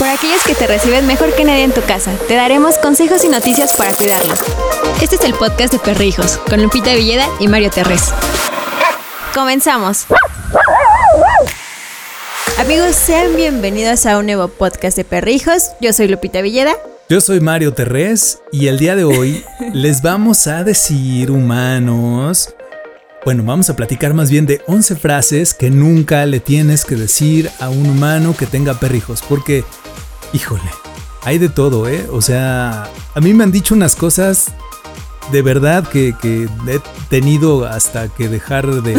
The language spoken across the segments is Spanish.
Por aquellos que te reciben mejor que nadie en tu casa, te daremos consejos y noticias para cuidarlos. Este es el podcast de Perrijos, con Lupita Villeda y Mario Terrés. Comenzamos. Amigos, sean bienvenidos a un nuevo podcast de Perrijos. Yo soy Lupita Villeda. Yo soy Mario Terrés y el día de hoy les vamos a decir, humanos, bueno, vamos a platicar más bien de 11 frases que nunca le tienes que decir a un humano que tenga perrijos, porque, híjole, hay de todo, ¿eh? O sea, a mí me han dicho unas cosas de verdad que, he tenido hasta que dejar de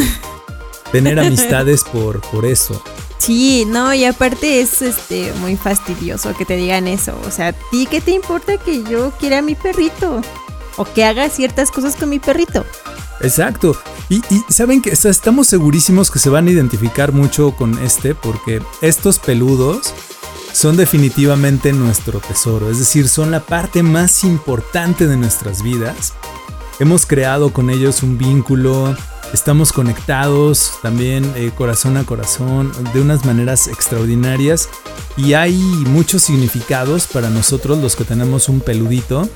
tener amistades por, por eso. Sí, no, y aparte es este muy fastidioso que te digan eso. O sea, ¿a ti qué te importa que yo quiera a mi perrito? O que haga ciertas cosas con mi perrito. Exacto. Y, saben que estamos segurísimos que se van a identificar mucho con este porque estos peludos son definitivamente nuestro tesoro. Es decir, son la parte más importante de nuestras vidas. Hemos creado con ellos un vínculo Estamos conectados también eh, corazón a corazón de unas maneras extraordinarias y hay muchos significados para nosotros los que tenemos un peludito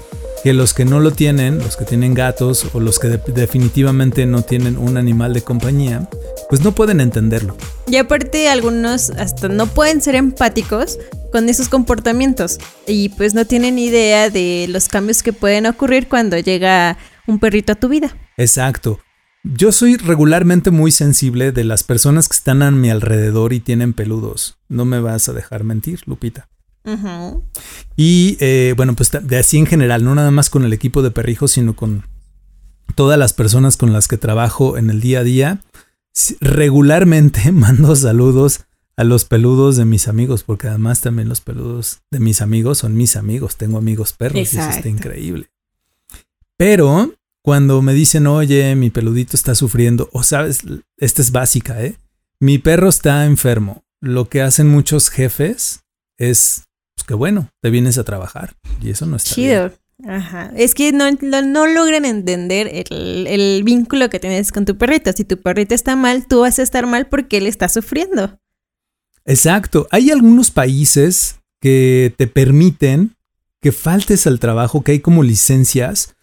que los que no lo tienen, los que tienen gatos o los que definitivamente no tienen un animal de compañía, pues no pueden entenderlo. Y aparte algunos hasta no pueden ser empáticos con esos comportamientos y pues no tienen idea de los cambios que pueden ocurrir cuando llega un perrito a tu vida. Exacto. Yo soy regularmente muy sensible de las personas que están a mi alrededor y tienen peludos. No me vas a dejar mentir, Lupita. Y eh, bueno, pues de así en general, no nada más con el equipo de perrijos, sino con todas las personas con las que trabajo en el día a día. Regularmente mando saludos a los peludos de mis amigos, porque además también los peludos de mis amigos son mis amigos. Tengo amigos perros y eso está increíble. Pero cuando me dicen, oye, mi peludito está sufriendo, o sabes, esta es básica, ¿eh? Mi perro está enfermo. Lo que hacen muchos jefes es, que bueno, te vienes a trabajar. Y eso no está Chido. Ajá. Es que no, no, logran entender el, el, vínculo que tienes con tu perrito. Si tu perrito está mal, tú vas a estar mal porque él está sufriendo. Exacto. Hay algunos países que te permiten que faltes al trabajo, que hay como licencias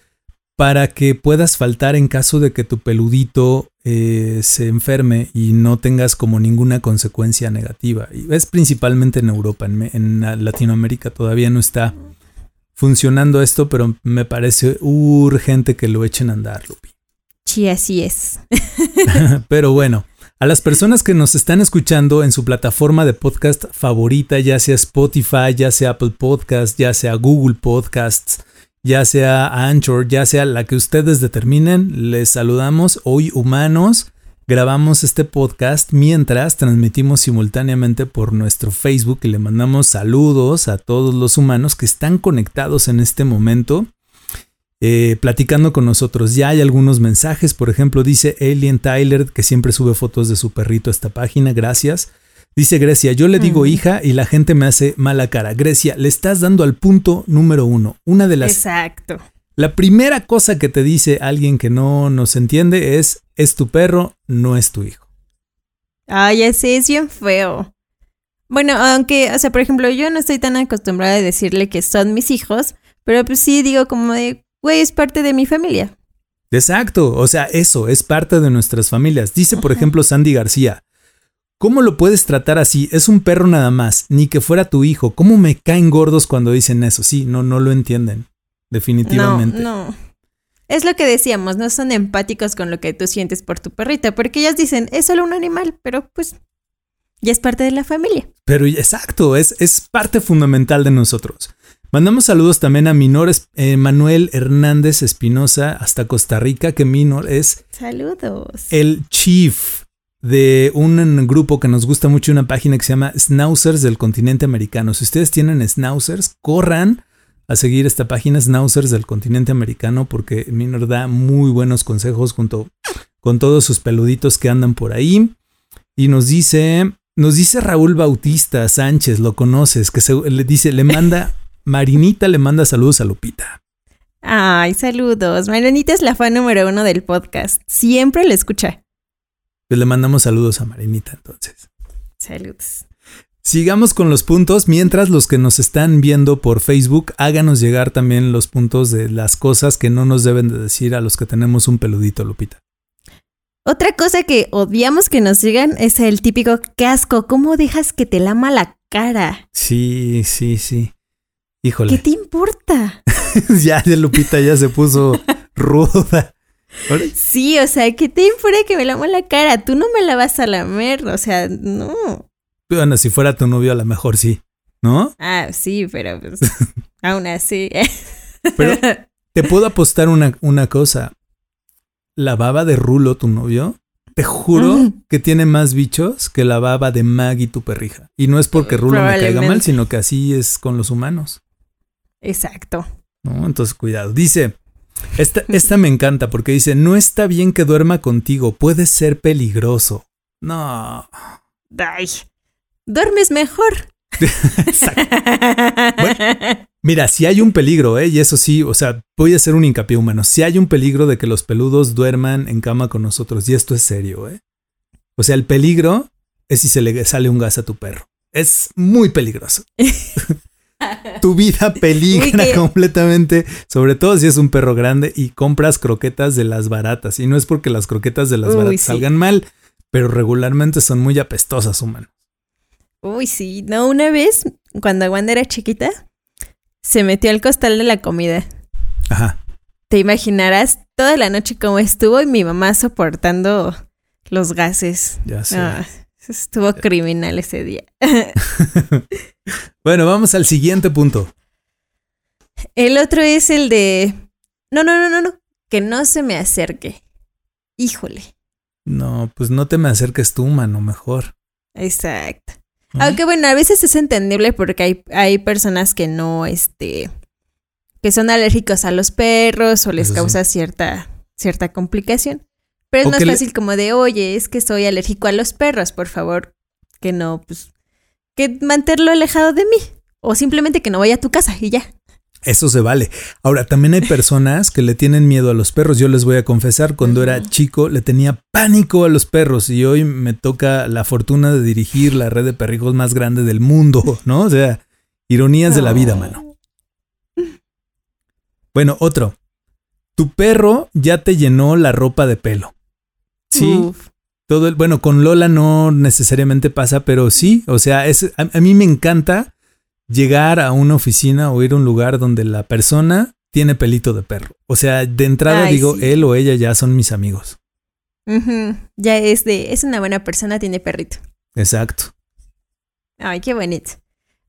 para que puedas faltar en caso de que tu peludito eh, se enferme y no tengas como ninguna consecuencia negativa. Y es principalmente en Europa, en, Latinoamérica todavía no está funcionando esto, pero me parece urgente que lo echen a andar, Lupi. Sí, así es. pero bueno, a las personas que nos están escuchando en su plataforma de podcast favorita, ya sea Spotify, ya sea Apple Podcasts, ya sea Google Podcasts, ya sea Anchor, ya sea la que ustedes determinen, les saludamos hoy humanos. Grabamos este podcast mientras transmitimos simultáneamente por nuestro Facebook y le mandamos saludos a todos los humanos que están conectados en este momento. Eh, platicando con nosotros. Ya hay algunos mensajes, por ejemplo, dice Alien Tyler que siempre sube fotos de su perrito a esta página, gracias. Dice Grecia, yo le digo hija y la gente me hace mala cara. Grecia, le estás dando al punto número uno. Una de las... Exacto. La primera cosa que te dice alguien que no nos entiende es, es tu perro, no es tu hijo. Ay, ese es bien feo. Bueno, aunque, o sea, por ejemplo, yo no estoy tan acostumbrada a decirle que son mis hijos, pero pues sí digo como de, güey, es parte de mi familia. Exacto, o sea, eso es parte de nuestras familias. Dice, por ejemplo, Sandy García, ¿Cómo lo puedes tratar así? Es un perro nada más, ni que fuera tu hijo. ¿Cómo me caen gordos cuando dicen eso? Sí, no, no lo entienden. Definitivamente. No, no. Es lo que decíamos, no son empáticos con lo que tú sientes por tu perrita, porque ellas dicen, es solo un animal, pero pues ya es parte de la familia. Pero exacto, es, es parte fundamental de nosotros. Mandamos saludos también a Minor eh, Manuel Hernández Espinosa hasta Costa Rica, que Minor es... Saludos. El chief de un grupo que nos gusta mucho, una página que se llama Schnauzers del continente americano. Si ustedes tienen Schnauzers, corran a seguir esta página Schnauzers del continente americano porque Minor da muy buenos consejos junto con todos sus peluditos que andan por ahí. Y nos dice, nos dice Raúl Bautista Sánchez, lo conoces, que se, le dice, le manda, Marinita le manda saludos a Lupita. Ay, saludos. Marinita es la fan número uno del podcast. Siempre le escucha. Pues le mandamos saludos a Marinita entonces. Saludos. Sigamos con los puntos, mientras los que nos están viendo por Facebook, háganos llegar también los puntos de las cosas que no nos deben de decir a los que tenemos un peludito, Lupita. Otra cosa que odiamos que nos digan es el típico casco. ¿Cómo dejas que te lama la cara? Sí, sí, sí. Híjole. ¿Qué te importa? ya, Lupita ya se puso ruda. Sí, o sea, ¿qué te importa que me lama la cara? Tú no me la vas a lamer, o sea, no. Bueno, si fuera tu novio, a lo mejor sí, ¿no? Ah, sí, pero pues, aún así. pero te puedo apostar una, una cosa. La baba de Rulo, tu novio, te juro que tiene más bichos que la baba de Maggie, tu perrija. Y no es porque Rulo me caiga mal, sino que así es con los humanos. Exacto. ¿No? Entonces, cuidado. Dice, esta, esta me encanta porque dice, no está bien que duerma contigo, puede ser peligroso. No. Ay, duermes mejor. mira, si hay un peligro, ¿eh? y eso sí, o sea, voy a hacer un hincapié humano. Si hay un peligro de que los peludos duerman en cama con nosotros, y esto es serio, ¿eh? O sea, el peligro es si se le sale un gas a tu perro. Es muy peligroso. tu vida peligra completamente, sobre todo si es un perro grande y compras croquetas de las baratas. Y no es porque las croquetas de las baratas salgan mal, pero regularmente son muy apestosas, humano. Uy, sí. No, una vez, cuando Wanda era chiquita, se metió al costal de la comida. Ajá. Te imaginarás toda la noche cómo estuvo y mi mamá soportando los gases. Ya sé. estuvo criminal ese día. bueno, vamos al siguiente punto. El otro es el de... No, no, no, no, no. Que no se me acerque. Híjole. No, pues no te me acerques tú, mano, mejor. Exacto. Aunque bueno, a veces es entendible porque hay, hay personas que no, este, que son alérgicos a los perros o les causa cierta, cierta complicación. Pero es más fácil como de, oye, es que soy alérgico a los perros, por favor, que no, pues, que mantenerlo alejado de mí. O simplemente que no vaya a tu casa y ya. Eso se vale. Ahora, también hay personas que le tienen miedo a los perros. Yo les voy a confesar, cuando era chico le tenía pánico a los perros y hoy me toca la fortuna de dirigir la red de perrijos más grande del mundo, ¿no? O sea, ironías de la vida, mano. Bueno, otro. Tu perro ya te llenó la ropa de pelo. Sí. Todo el, bueno, con Lola no necesariamente pasa, pero sí, o sea, es, a mí me encanta llegar a una oficina o ir a un lugar donde la persona tiene pelito de perro. O sea, de entrada digo, él o ella ya son mis amigos. Ya es de, es una buena persona, tiene perrito. Exacto. Ay, qué bonito.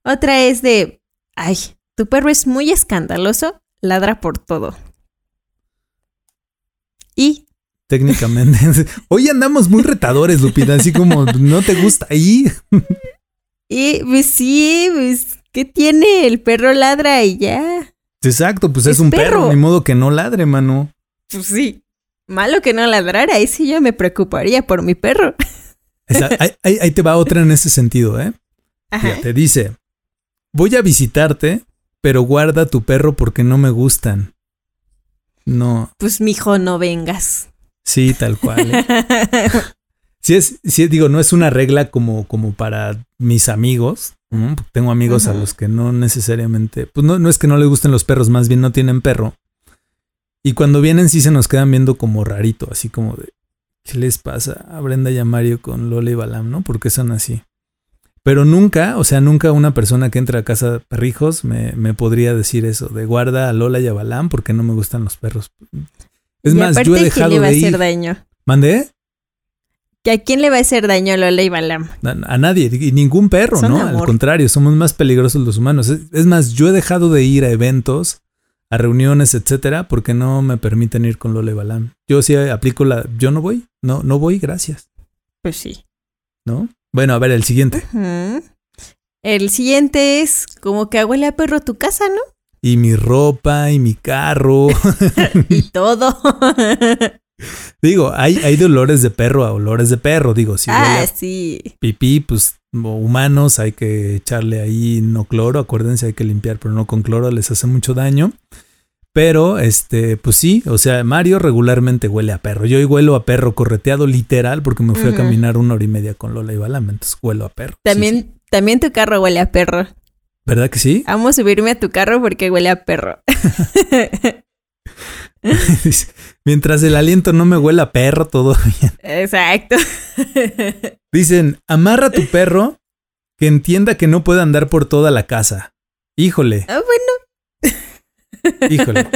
Otra es de, ay, tu perro es muy escandaloso, ladra por todo. Y técnicamente. Hoy andamos muy retadores, Lupita, así como no te gusta ahí. y pues sí, pues ¿Qué tiene? El perro ladra y ya. Exacto, pues es, un perro. ni modo que no ladre, mano. Pues sí. Malo que no ladrara, ahí sí yo me preocuparía por mi perro. ahí, te va otra en ese sentido, ¿eh? Ajá. te dice, voy a visitarte, pero guarda tu perro porque no me gustan. No. Pues mijo, no vengas. Sí, tal cual. ¿eh? Si es, si digo, no es una regla como, como para mis amigos. Tengo amigos a los que no necesariamente, pues no, no es que no les gusten los perros, más bien no tienen perro. Y cuando vienen sí se nos quedan viendo como rarito, así como de, ¿qué les pasa a Brenda y a Mario con Lola y Balam, no? Porque son así. Pero nunca, o sea, nunca una persona que entra a casa de perrijos me, me podría decir eso, de guarda a Lola y a Balam porque no me gustan los perros. Es más, yo he dejado de ir. Daño? ¿Mandé? ¿Que a quién le va a hacer daño a Lola y Balam? A, nadie, y ningún perro, ¿no? Al contrario, somos más peligrosos los humanos. Es, más, yo he dejado de ir a eventos, a reuniones, etcétera, porque no me permiten ir con Lola y Balam. Yo sí aplico la. Yo no voy, no, no voy, gracias. Pues sí. ¿No? Bueno, a ver, el siguiente. El siguiente es como que huele a perro tu casa, ¿no? Y mi ropa, y mi carro. y todo. Digo, hay, hay de olores de perro a olores de perro. Digo, si ah, sí. pipí, pues humanos hay que echarle ahí no cloro. Acuérdense, hay que limpiar, pero no con cloro, les hace mucho daño. Pero, este, pues sí, o sea, Mario regularmente huele a perro. Yo huelo a perro correteado literal porque me fui a caminar una hora y media con Lola y Balam, entonces huelo a perro. También, También tu carro huele a perro. ¿Verdad que sí? Amo subirme a tu carro porque huele a perro. Mientras el aliento no me huela a perro, todo bien. Exacto. Dicen, amarra a tu perro que entienda que no puede andar por toda la casa. Híjole. Ah, bueno. Híjole.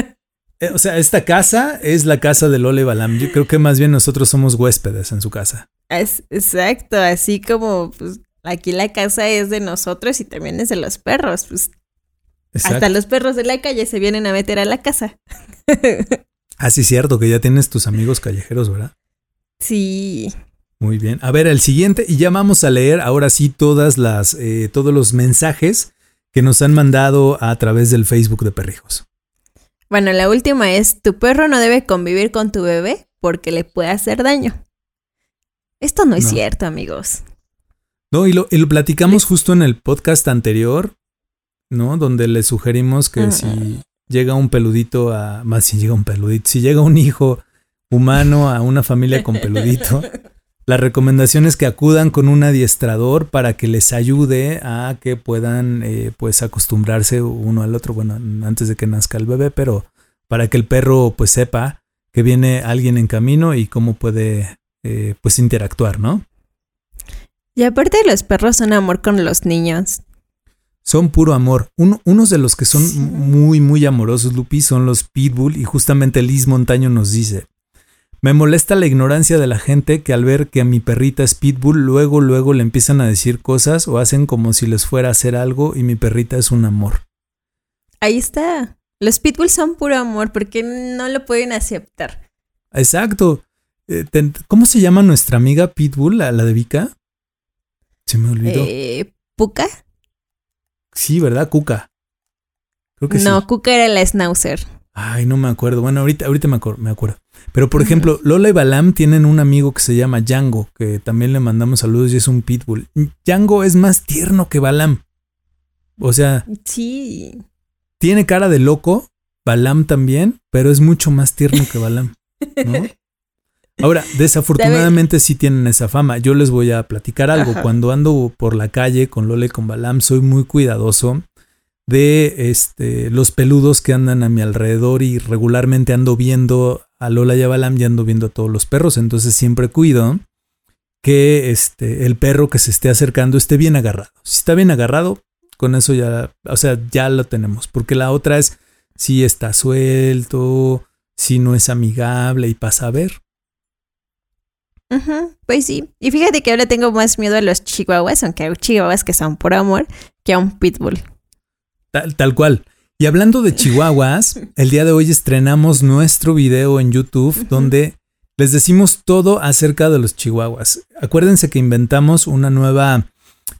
Eh, o sea, esta casa es la casa de Lole Balam. Yo creo que más bien nosotros somos huéspedes en su casa. Es, exacto, así como pues, aquí la casa es de nosotros y también es de los perros. Pues hasta los perros de la calle se vienen a meter a la casa. ah, sí, cierto, que ya tienes tus amigos callejeros, ¿verdad? Sí. Muy bien. A ver, el siguiente, y ya vamos a leer ahora sí todas las, eh, todos los mensajes que nos han mandado a través del Facebook de Perrijos. Bueno, la última es, tu perro no debe convivir con tu bebé porque le puede hacer daño. Esto no es cierto, amigos. No, y lo, y lo platicamos justo en el podcast anterior, ¿no? Donde le sugerimos que si llega un peludito a, más si llega un peludito, si llega un hijo humano a una familia con peludito, la recomendación es que acudan con un adiestrador para que les ayude a que puedan eh, pues acostumbrarse uno al otro, bueno, antes de que nazca el bebé, pero para que el perro pues sepa que viene alguien en camino y cómo puede eh, pues interactuar, ¿no? Y aparte los perros son amor con los niños. Son puro amor. unos de los que son muy, muy amorosos, Lupi, son los Pitbull y justamente Liz Montaño nos dice, me molesta la ignorancia de la gente que al ver que a mi perrita es pitbull, luego, luego le empiezan a decir cosas o hacen como si les fuera a hacer algo y mi perrita es un amor. Ahí está. Los pitbulls son puro amor porque no lo pueden aceptar. Exacto. Eh, ¿Cómo se llama nuestra amiga pitbull, la, de Vika? Se me olvidó. Eh, ¿Puka? Sí, ¿verdad? Cuca. Creo que no, Cuca era la schnauzer. Ay, no me acuerdo. Bueno, ahorita, ahorita me, me acuerdo. Pero por ejemplo, Lola y Balam tienen un amigo que se llama Django, que también le mandamos saludos y es un pitbull. Django es más tierno que Balam. O sea. Sí. Tiene cara de loco, Balam también, pero es mucho más tierno que Balam. ¿no? Ahora, desafortunadamente sí tienen esa fama. Yo les voy a platicar algo. Cuando ando por la calle con Lola y con Balam, soy muy cuidadoso de este, los peludos que andan a mi alrededor y regularmente ando viendo a Lola y a Balam y ando viendo a todos los perros, entonces siempre cuido que este, el perro que se esté acercando esté bien agarrado. Si está bien agarrado, con eso ya, o sea, ya lo tenemos, porque la otra es si está suelto, si no es amigable y pasa a ver. Pues sí. Y fíjate que ahora tengo más miedo a los chihuahuas, aunque hay chihuahuas que son por amor, que a un pitbull. Tal, cual. Y hablando de chihuahuas, el día de hoy estrenamos nuestro video en YouTube donde les decimos todo acerca de los chihuahuas. Acuérdense que inventamos una nueva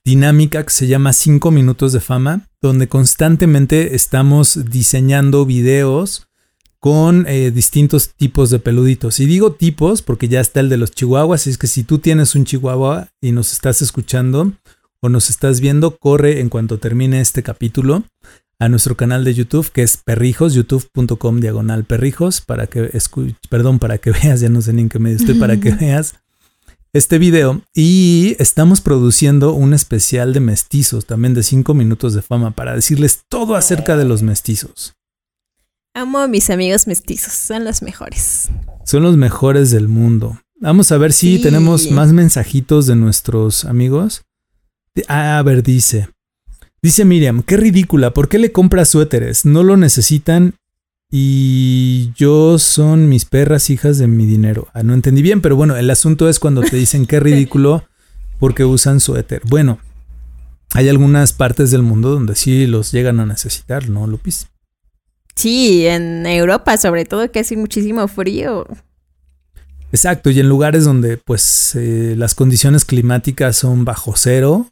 dinámica que se llama 5 minutos de fama, donde constantemente estamos diseñando videos con eh, distintos tipos de peluditos. Y digo tipos porque ya está el de los chihuahuas, y es que si tú tienes un chihuahua y nos estás escuchando, o nos estás viendo, corre en cuanto termine este capítulo a nuestro canal de YouTube que es perrijos, youtube.com diagonal perrijos, para que escuche, perdón, para que veas, ya no sé ni en qué medio estoy, para que veas este video. Y estamos produciendo un especial de mestizos, también de 5 minutos de fama, para decirles todo acerca de los mestizos. Amo a mis amigos mestizos, son los mejores. Son los mejores del mundo. Vamos a ver si tenemos más mensajitos de nuestros amigos. A ver, dice. Dice Miriam, qué ridícula, ¿por qué le compras suéteres? No lo necesitan y yo son mis perras hijas de mi dinero. Ah, no entendí bien, pero bueno, el asunto es cuando te dicen qué ridículo porque usan suéter. Bueno, hay algunas partes del mundo donde sí los llegan a necesitar, ¿no, Lupis? Sí, en Europa sobre todo que hace muchísimo frío. Exacto, y en lugares donde pues eh, las condiciones climáticas son bajo cero,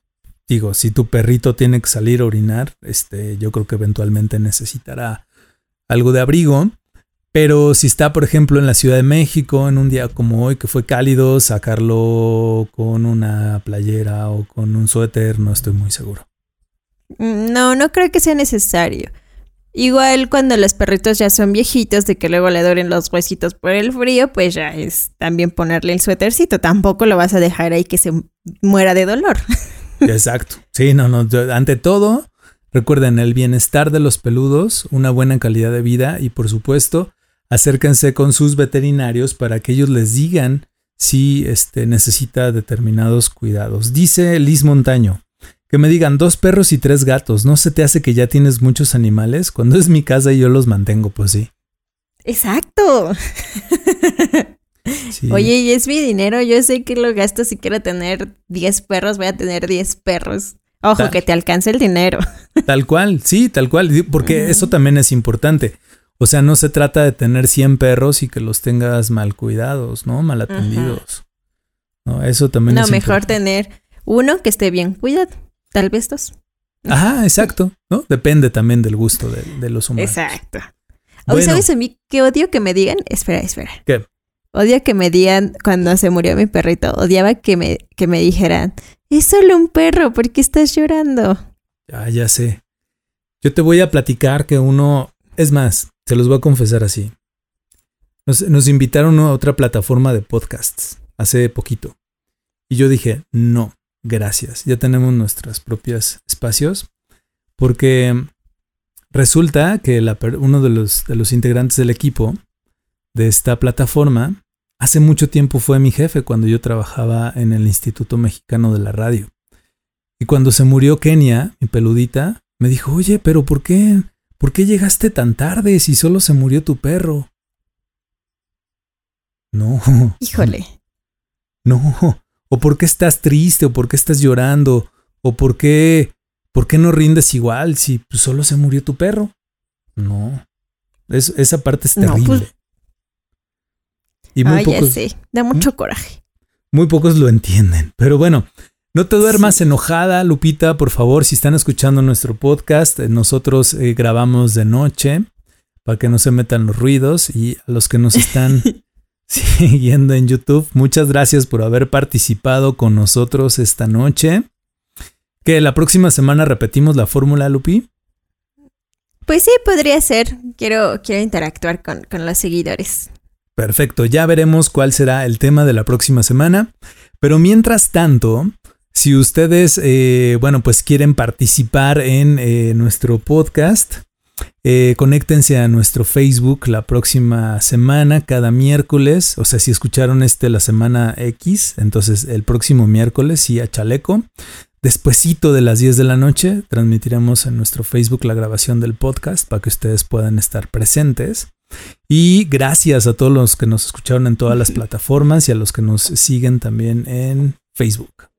digo, si tu perrito tiene que salir a orinar, este, yo creo que eventualmente necesitará algo de abrigo. Pero si está, por ejemplo, en la Ciudad de México, en un día como hoy que fue cálido, sacarlo con una playera o con un suéter, no estoy muy seguro. Mm, no, no creo que sea necesario. Igual cuando los perritos ya son viejitos, de que luego le duelen los huesitos por el frío, pues ya es también ponerle el suétercito. Tampoco lo vas a dejar ahí que se muera de dolor. Exacto. Sí, no, no. Ante todo, recuerden el bienestar de los peludos, una buena calidad de vida y por supuesto, acérquense con sus veterinarios para que ellos les digan si este, necesita determinados cuidados. Dice Liz Montaño, que me digan dos perros y tres gatos, ¿no se te hace que ya tienes muchos animales? Cuando es mi casa y yo los mantengo, pues sí. Exacto. Oye, y es mi dinero, yo sé que lo gasto si quiero tener 10 perros, voy a tener 10 perros. Ojo, que te alcance el dinero. Tal cual, sí, tal cual, porque eso también es importante. O sea, no se trata de tener 100 perros y que los tengas mal cuidados, ¿no? Mal atendidos. No, eso también es No, mejor tener uno que esté bien cuidado, tal vez dos. Ajá, exacto, ¿no? Depende también del gusto de, los humanos. Exacto. Bueno. ¿sabes a mí qué odio que me digan? Espera, espera. ¿Qué? Odio que me digan cuando se murió mi perrito. Odiaba que me, que me dijeran, es solo un perro, ¿por qué estás llorando? Ya, ya sé. Yo te voy a platicar que uno, es más, se los voy a confesar así. Nos, invitaron a otra plataforma de podcasts hace poquito. Y yo dije, no, gracias. Ya tenemos nuestros propios espacios. Porque resulta que uno de los, de los integrantes del equipo de esta plataforma hace mucho tiempo fue mi jefe cuando yo trabajaba en el Instituto Mexicano de la Radio. Y cuando se murió Kenia, mi peludita, me dijo, oye, pero ¿por qué ¿Por qué llegaste tan tarde si solo se murió tu perro? No. Híjole. No. ¿O por qué estás triste? ¿O por qué estás llorando? ¿O por qué, por qué no rindes igual si solo se murió tu perro? No. esa parte es terrible. No, pues... Y muy pocos, Da ¿Mm? mucho coraje. Muy pocos lo entienden. Pero bueno, no te duermas enojada, Lupita, por favor, si están escuchando nuestro podcast, eh, nosotros eh, grabamos de noche para que no se metan los ruidos y a los que nos están siguiendo en YouTube, muchas gracias por haber participado con nosotros esta noche. Que la próxima semana repetimos la fórmula, Lupi. Pues sí, podría ser. Quiero, quiero interactuar con, con los seguidores. Perfecto, ya veremos cuál será el tema de la próxima semana. Pero mientras tanto, si ustedes, eh, bueno, pues quieren participar en eh, nuestro podcast, eh, conéctense a nuestro Facebook la próxima semana, cada miércoles. O sea, si escucharon este la semana X, entonces el próximo miércoles, sí, a Chaleco. Despuésito de las 10 de la noche, transmitiremos en nuestro Facebook la grabación del podcast para que ustedes puedan estar presentes. Y gracias a todos los que nos escucharon en todas las plataformas y a los que nos siguen también en Facebook.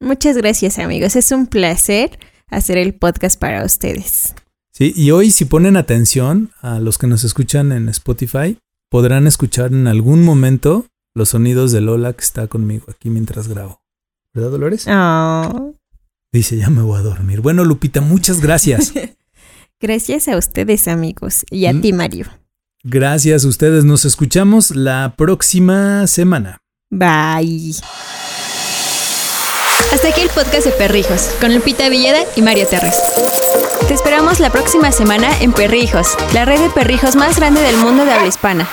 Muchas gracias amigos, es un placer hacer el podcast para ustedes. Sí, y hoy si ponen atención a los que nos escuchan en Spotify, podrán escuchar en algún momento los sonidos de Lola que está conmigo aquí mientras grabo. ¿Verdad, Dolores? Oh. Dice, ya me voy a dormir. Bueno, Lupita, muchas gracias. gracias a ustedes, amigos, y a mm. ti, Mario. Gracias a ustedes. Nos escuchamos la próxima semana. Bye. Hasta aquí el podcast de Perrijos, con Lupita Villeda y Mario Terres. Te esperamos la próxima semana en Perrijos, la red de perrijos más grande del mundo de habla hispana.